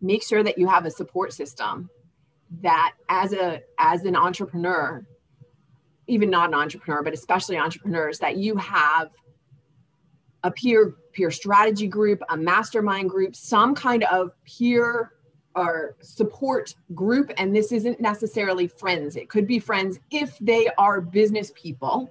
make sure that you have a support system that as a as an entrepreneur even not an entrepreneur but especially entrepreneurs that you have a peer peer strategy group a mastermind group some kind of peer or support group. And this isn't necessarily friends. It could be friends if they are business people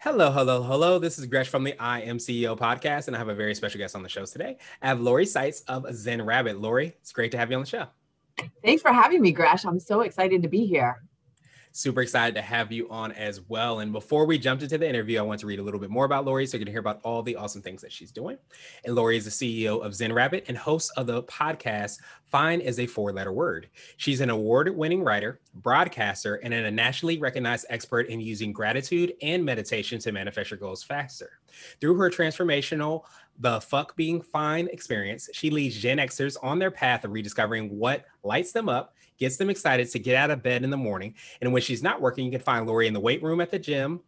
Hello, hello, hello. This is Gresh from the I Am CEO podcast, and I have a very special guest on the show today. I have Lori Saitz of Zen Rabbit. Lori, it's great to have you on the show. Thanks for having me, Gresh. I'm so excited to be here. Super excited to have you on as well. And before we jumped into the interview, I want to read a little bit more about Lori so you can hear about all the awesome things that she's doing. And Lori is the CEO of Zen Rabbit and host of the podcast Fine is a four letter word. She's an award winning writer, broadcaster, and a nationally recognized expert in using gratitude and meditation to manifest your goals faster. Through her transformational the Fuck Being Fine experience, she leads Gen Xers on their path of rediscovering what lights them up gets them excited to get out of bed in the morning. And when she's not working, you can find Lori in the weight room at the gym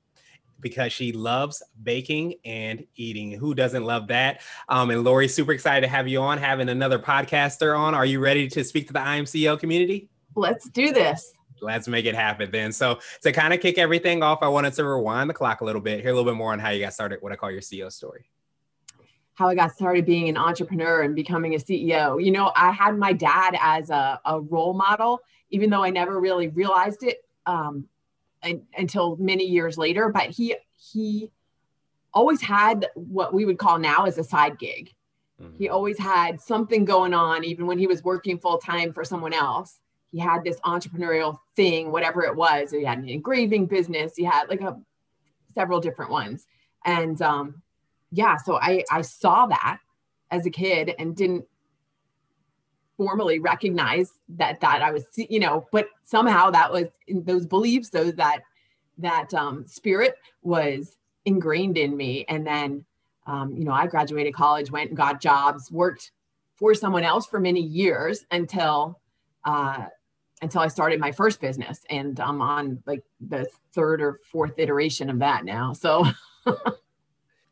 because she loves baking and eating. Who doesn't love that? Um, and Lori, super excited to have you on, having another podcaster on. Are you ready to speak to the IMCO community? Let's do this. Let's make it happen then. So, to kind of kick everything off, I wanted to rewind the clock a little bit, hear a little bit more on how you got started, what I call your CEO story how I got started being an entrepreneur and becoming a CEO. You know, I had my dad as a, a role model, even though I never really realized it um, and, until many years later. But he he always had what we would call now as a side gig. Mm-hmm. He always had something going on, even when he was working full time for someone else. He had this entrepreneurial thing, whatever it was. He had an engraving business. He had like a several different ones, and um, yeah, so I I saw that as a kid and didn't formally recognize that that I was you know, but somehow that was in those beliefs, those that that um, spirit was ingrained in me, and then um, you know I graduated college, went and got jobs, worked for someone else for many years until uh, until I started my first business, and I'm on like the third or fourth iteration of that now. So.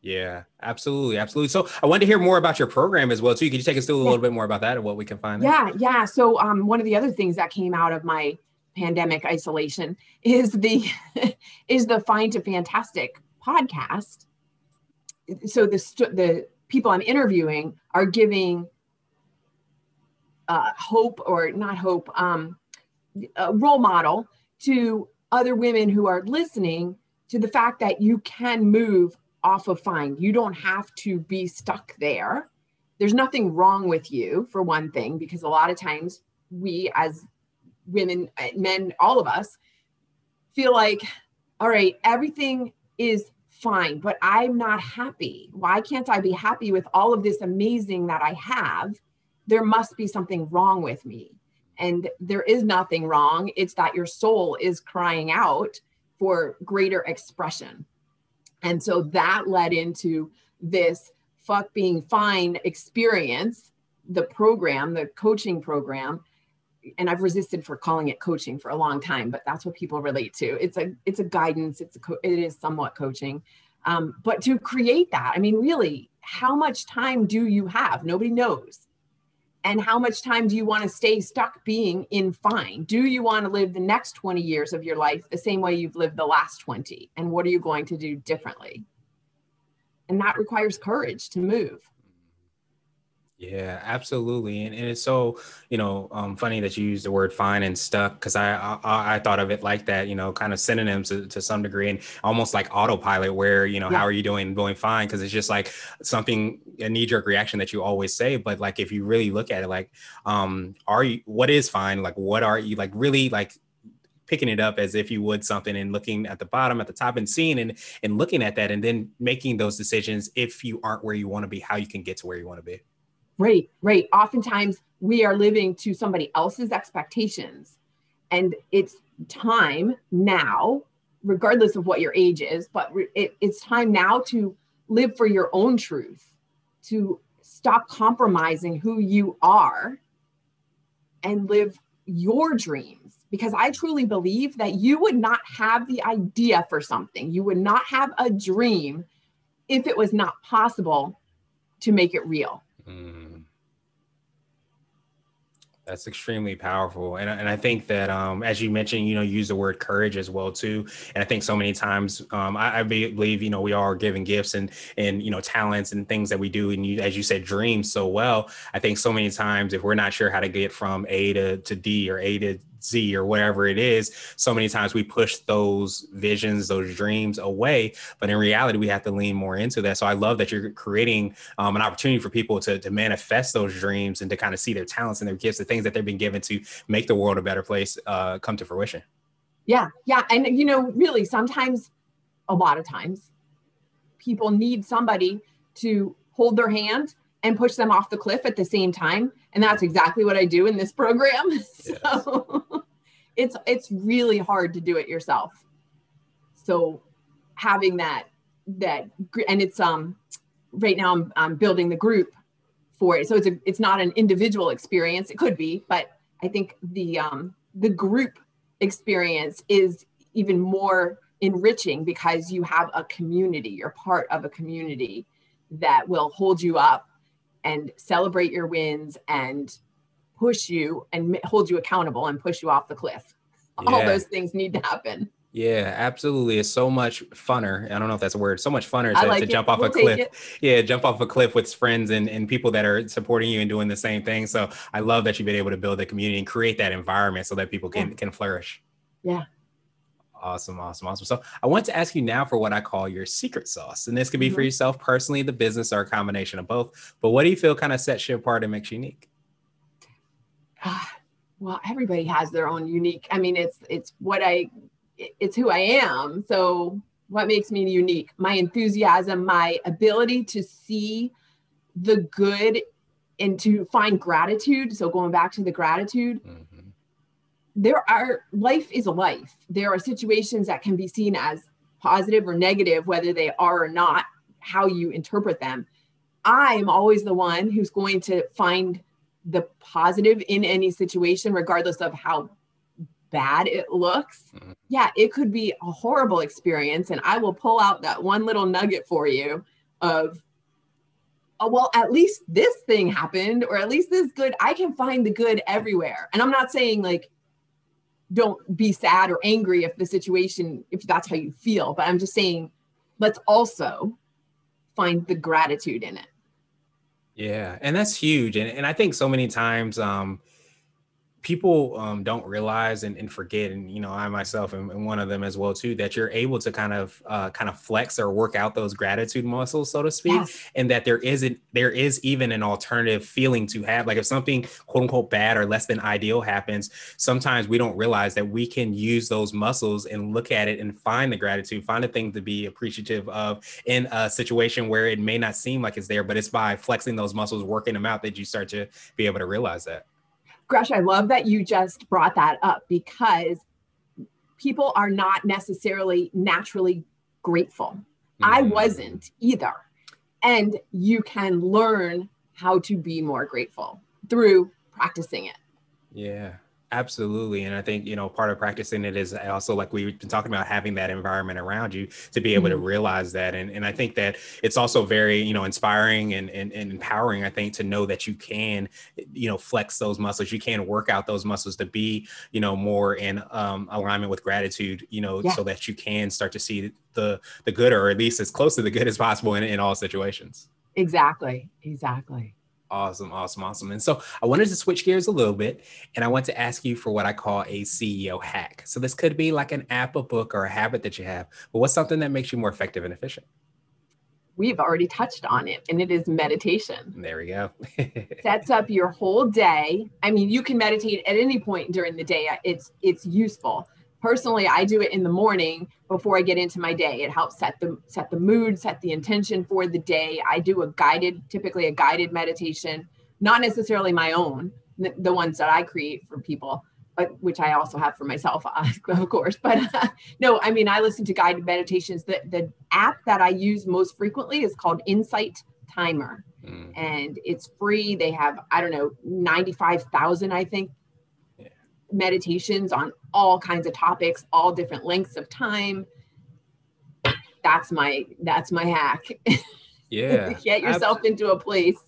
Yeah, absolutely, absolutely. So I wanted to hear more about your program as well too. Could you take us through a little bit more about that and what we can find? There? Yeah, yeah. So um, one of the other things that came out of my pandemic isolation is the is the Fine to Fantastic podcast. So the the people I'm interviewing are giving uh, hope or not hope, um, a role model to other women who are listening to the fact that you can move off of fine. You don't have to be stuck there. There's nothing wrong with you, for one thing, because a lot of times we, as women, uh, men, all of us, feel like, all right, everything is fine, but I'm not happy. Why can't I be happy with all of this amazing that I have? There must be something wrong with me. And there is nothing wrong. It's that your soul is crying out for greater expression. And so that led into this fuck being fine experience, the program, the coaching program. And I've resisted for calling it coaching for a long time, but that's what people relate to. It's a it's a guidance. It's a co- it is somewhat coaching, um, but to create that, I mean, really, how much time do you have? Nobody knows and how much time do you want to stay stuck being in fine? Do you want to live the next 20 years of your life the same way you've lived the last 20 and what are you going to do differently? And that requires courage to move yeah, absolutely, and, and it's so you know um, funny that you use the word "fine" and "stuck" because I, I, I thought of it like that, you know, kind of synonyms to, to some degree, and almost like autopilot, where you know, yeah. how are you doing? Doing fine, because it's just like something a knee jerk reaction that you always say, but like if you really look at it, like, um, are you? What is fine? Like, what are you? Like, really, like picking it up as if you would something and looking at the bottom at the top and seeing and and looking at that and then making those decisions if you aren't where you want to be how you can get to where you want to be Right, right. Oftentimes we are living to somebody else's expectations. And it's time now, regardless of what your age is, but it, it's time now to live for your own truth, to stop compromising who you are and live your dreams. Because I truly believe that you would not have the idea for something, you would not have a dream if it was not possible to make it real. Mm. That's extremely powerful, and and I think that um, as you mentioned, you know, use the word courage as well too. And I think so many times, um, I, I, believe, you know, we are given gifts and and you know talents and things that we do, and you, as you said, dreams so well. I think so many times, if we're not sure how to get from A to to D or A to Z or whatever it is, so many times we push those visions, those dreams away. But in reality, we have to lean more into that. So I love that you're creating um, an opportunity for people to, to manifest those dreams and to kind of see their talents and their gifts, the things that they've been given to make the world a better place uh, come to fruition. Yeah. Yeah. And, you know, really, sometimes, a lot of times, people need somebody to hold their hand and push them off the cliff at the same time and that's exactly what i do in this program so yes. It's it's really hard to do it yourself. So having that that and it's um right now i'm, I'm building the group for it. So it's a, it's not an individual experience. It could be but i think the um the group experience is even more enriching because you have a community. You're part of a community that will hold you up and celebrate your wins and push you and hold you accountable and push you off the cliff. Yeah. All those things need to happen. Yeah, absolutely. It's so much funner. I don't know if that's a word. So much funner to, like to jump off we'll a cliff. Yeah, jump off a cliff with friends and, and people that are supporting you and doing the same thing. So I love that you've been able to build a community and create that environment so that people can yeah. can flourish. Yeah, Awesome, awesome, awesome. So I want to ask you now for what I call your secret sauce. And this could be mm-hmm. for yourself personally, the business, or a combination of both. But what do you feel kind of sets you apart and makes you unique? Uh, well, everybody has their own unique. I mean, it's it's what I it's who I am. So what makes me unique? My enthusiasm, my ability to see the good and to find gratitude. So going back to the gratitude. Mm-hmm there are life is a life. There are situations that can be seen as positive or negative, whether they are or not, how you interpret them. I'm always the one who's going to find the positive in any situation, regardless of how bad it looks. Mm-hmm. Yeah, it could be a horrible experience. And I will pull out that one little nugget for you of, oh, well, at least this thing happened, or at least this good. I can find the good everywhere. And I'm not saying like don't be sad or angry if the situation if that's how you feel but i'm just saying let's also find the gratitude in it yeah and that's huge and, and i think so many times um people um, don't realize and, and, forget and you know i myself am, am, one of them as well too that you're able to kind of uh, kind of flex or work out those gratitude muscles so to speak yes. and that there isn't there is even an alternative feeling to have like if something quote unquote bad or less than ideal happens sometimes we don't realize that we can use those muscles and look at it and find the gratitude find a thing to be appreciative of in a situation where it may not seem like it's there but it's by flexing those muscles working them out that you start to be able to realize that Gresh, I love that you just brought that up because people are not necessarily naturally grateful. Mm-hmm. I wasn't either. And you can learn how to be more grateful through practicing it. Yeah. Absolutely. And I think, you know, part of practicing it is also like we've been talking about having that environment around you to be able mm-hmm. to realize that. And, and I think that it's also very, you know, inspiring and, and, and, empowering, I think, to know that you can, you know, flex those muscles, you can work out those muscles to be, you know, more in um, alignment with gratitude, you know, yeah. so that you can start to see the, the good or at least as close to the good as possible in, in all situations. Exactly. Exactly. Awesome, awesome, awesome. And so I wanted to switch gears a little bit and I want to ask you for what I call a CEO hack. So this could be like an app, a book, or a habit that you have, but what's something that makes you more effective and efficient? We've already touched on it, and it is meditation. There we go. Sets up your whole day. I mean, you can meditate at any point during the day. It's it's useful personally i do it in the morning before i get into my day it helps set the set the mood set the intention for the day i do a guided typically a guided meditation not necessarily my own, the, the ones that I create for people, but which I also have for myself, of course. But uh, no, I mean, I listen to guided meditations. The, the app that I use most frequently is called Insight Timer. Mm. And it's free. They have, I don't know, 95,000, I think. Meditations on all kinds of topics, all different lengths of time. That's my that's my hack. Yeah. Get yourself into a place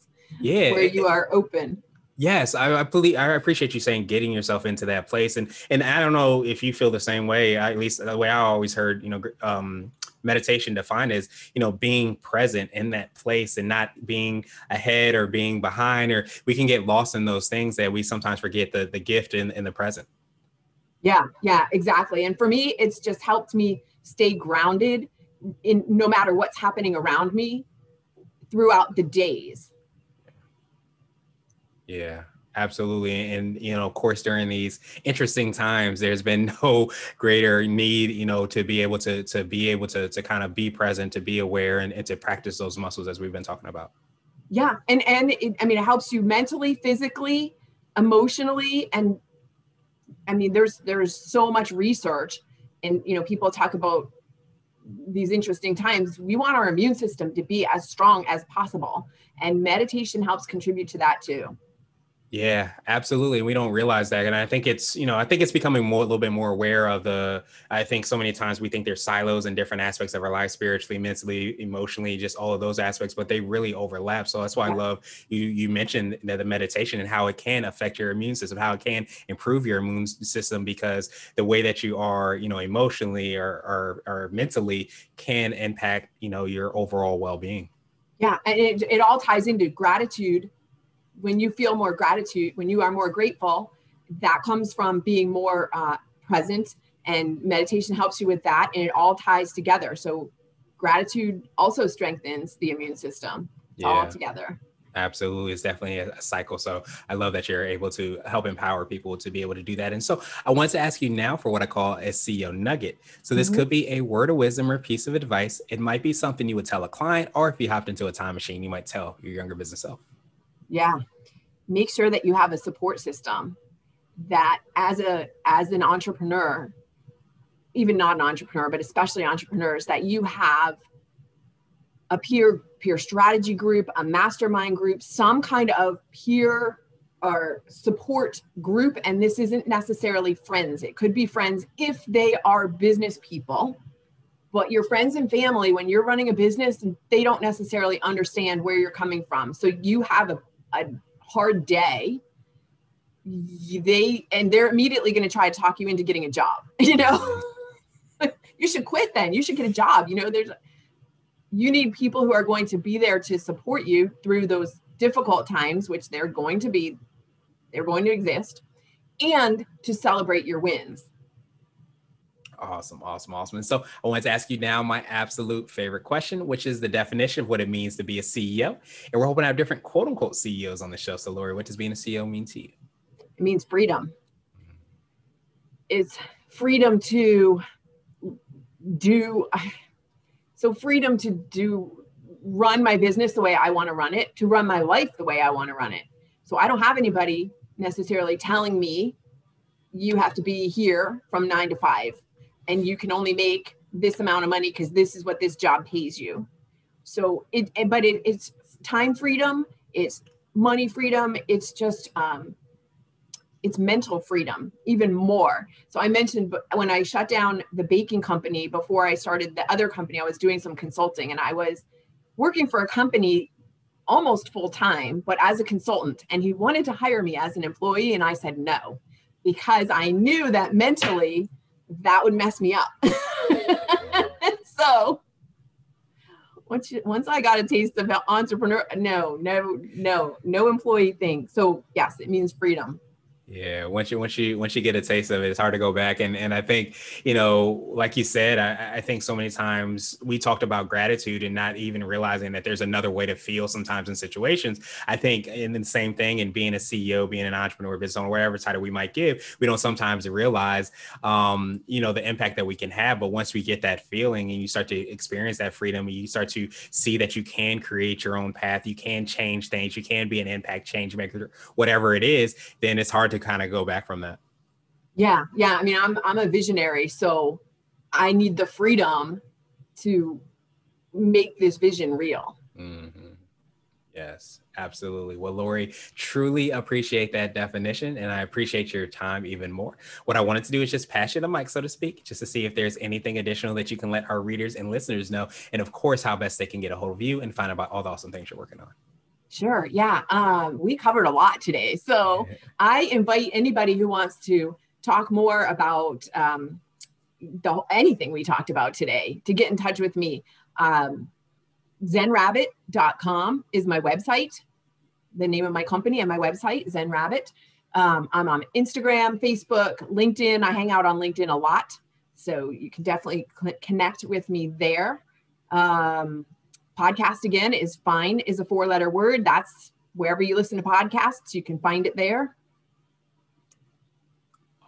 yeah. where you are open. Yes, I, I, I appreciate you saying getting yourself into that place, and and I don't know if you feel the same way. I, at least the way I always heard, you know, um, meditation defined as you know being present in that place and not being ahead or being behind, or we can get lost in those things that we sometimes forget the the gift in in the present. Yeah, yeah, exactly. And for me, it's just helped me stay grounded in no matter what's happening around me throughout the days. Yeah, absolutely and you know of course during these interesting times there's been no greater need you know to be able to to be able to to kind of be present to be aware and, and to practice those muscles as we've been talking about yeah and and it, i mean it helps you mentally physically emotionally and i mean there's there's so much research and you know people talk about these interesting times, we want our immune system to be as strong as possible. And meditation helps contribute to that too. Yeah, absolutely. We don't realize that. And I think it's, you know, I think it's becoming more a little bit more aware of the I think so many times we think there's silos in different aspects of our life, spiritually, mentally, emotionally, just all of those aspects, but they really overlap. So that's why. I love you you mentioned that the meditation and how it can affect your immune system, how it can improve your immune system because the way that you are, you know, emotionally or or, or mentally can impact, you know, your overall well-being. Yeah, and it, it all ties into gratitude when you feel more gratitude, when you are more grateful, that comes from being more uh, present, and meditation helps you with that, and it all ties together. So, gratitude also strengthens the immune system yeah. all together. Absolutely. It's definitely a, cycle. So I love that you're able to help empower people to be able to do that. And so I want to ask you now for what I call a CEO nugget. So this mm-hmm. could be a word of wisdom or piece of advice. It might be something you would tell a client, or if you hopped into a time machine, you might tell your younger business self. Yeah. Make sure that you have a support system that as a as an entrepreneur, even not an entrepreneur, but especially entrepreneurs, that you have a peer peer strategy group, a mastermind group, some kind of peer or support group. And this isn't necessarily friends. It could be friends if they are business people but your friends and family when you're running a business they don't necessarily understand where you're coming from so you have a a hard day they and they're immediately going to try to talk you into getting a job you know? You should quit then you should get a job you know there's you need people who are going to be there to support you through those difficult times which they're going to be they're going to exist and to celebrate your wins Awesome, awesome, awesome. And so I wanted to ask you now my absolute favorite question, which is the definition of what it means to be a CEO. And we're hoping to have different quote unquote CEOs on the show. So, Lori, what does being a CEO mean to you? It means freedom. It's freedom to do, so freedom to do, run my business the way I want to run it, to run my life the way I want to run it. So I don't have anybody necessarily telling me you have to be here from nine to five and you can only make this amount of money because this is what this job pays you. So it but it, it's time freedom it's money freedom it's just um it's mental freedom even more. So i mentioned when i shut down the baking company before i started the other company i was doing some consulting and i was working for a company almost full time but as a consultant and he wanted to hire me as an employee and i said no because i knew that mentally that would mess me up. so once you, once I got a taste of entrepreneur, no, no, no, no employee thing. So yes, it means freedom. Yeah, once you once you once you get a taste of it, it's hard to go back. And and I think you know, like you said, I, I think so many times we talked about gratitude and not even realizing that there's another way to feel sometimes in situations. I think, and the same thing in being a CEO, being an entrepreneur, business owner, whatever title we might give, we don't sometimes realize, um, you know, the impact that we can have. But once we get that feeling and you start to experience that freedom, you start to see that you can create your own path, you can change things, you can be an impact change maker, whatever it is, then it's hard to kind of go back from that. Yeah, yeah. I mean, I'm I'm a visionary, so I need the freedom to make this vision real. Mm-hmm. Yes, absolutely. Well, Lori, truly appreciate that definition, and I appreciate your time even more. What I wanted to do is just pass you the mic, so to speak, just to see if there's anything additional that you can let our readers and listeners know, and of course, how best they can get a hold of you and find out about all the awesome things you're working on. Sure. Yeah. Um, we covered a lot today. So I invite anybody who wants to talk more about um, the, anything we talked about today to get in touch with me. Um, zenrabbit.com is my website, the name of my company and my website, ZenRabbit. Um, I'm on Instagram, Facebook, LinkedIn. I hang out on LinkedIn a lot. So you can definitely cl- connect with me there. Um, podcast again is fine is a four letter word that's wherever you listen to podcasts you can find it there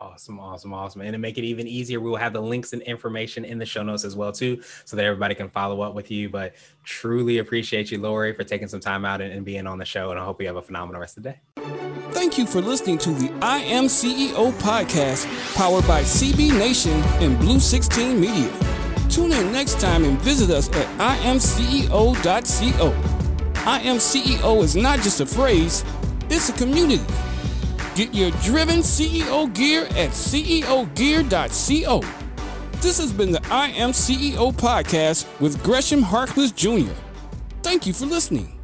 Awesome, awesome, awesome. And to make it even easier, we will have the links and information in the show notes as well, too, so that everybody can follow up with you. But truly appreciate you, Lori, for taking some time out and, and being on the show. And I hope you have a phenomenal rest of the day. Thank you for listening to the I Am CEO podcast, powered by CB Nation and Blue 16 Media. Tune in next time and visit us at imceo.co. I Am CEO is not just a phrase, it's a community. Get your driven CEO gear at ceogear.co. This has been the IMCEO podcast with Gresham Harkless Jr. Thank you for listening.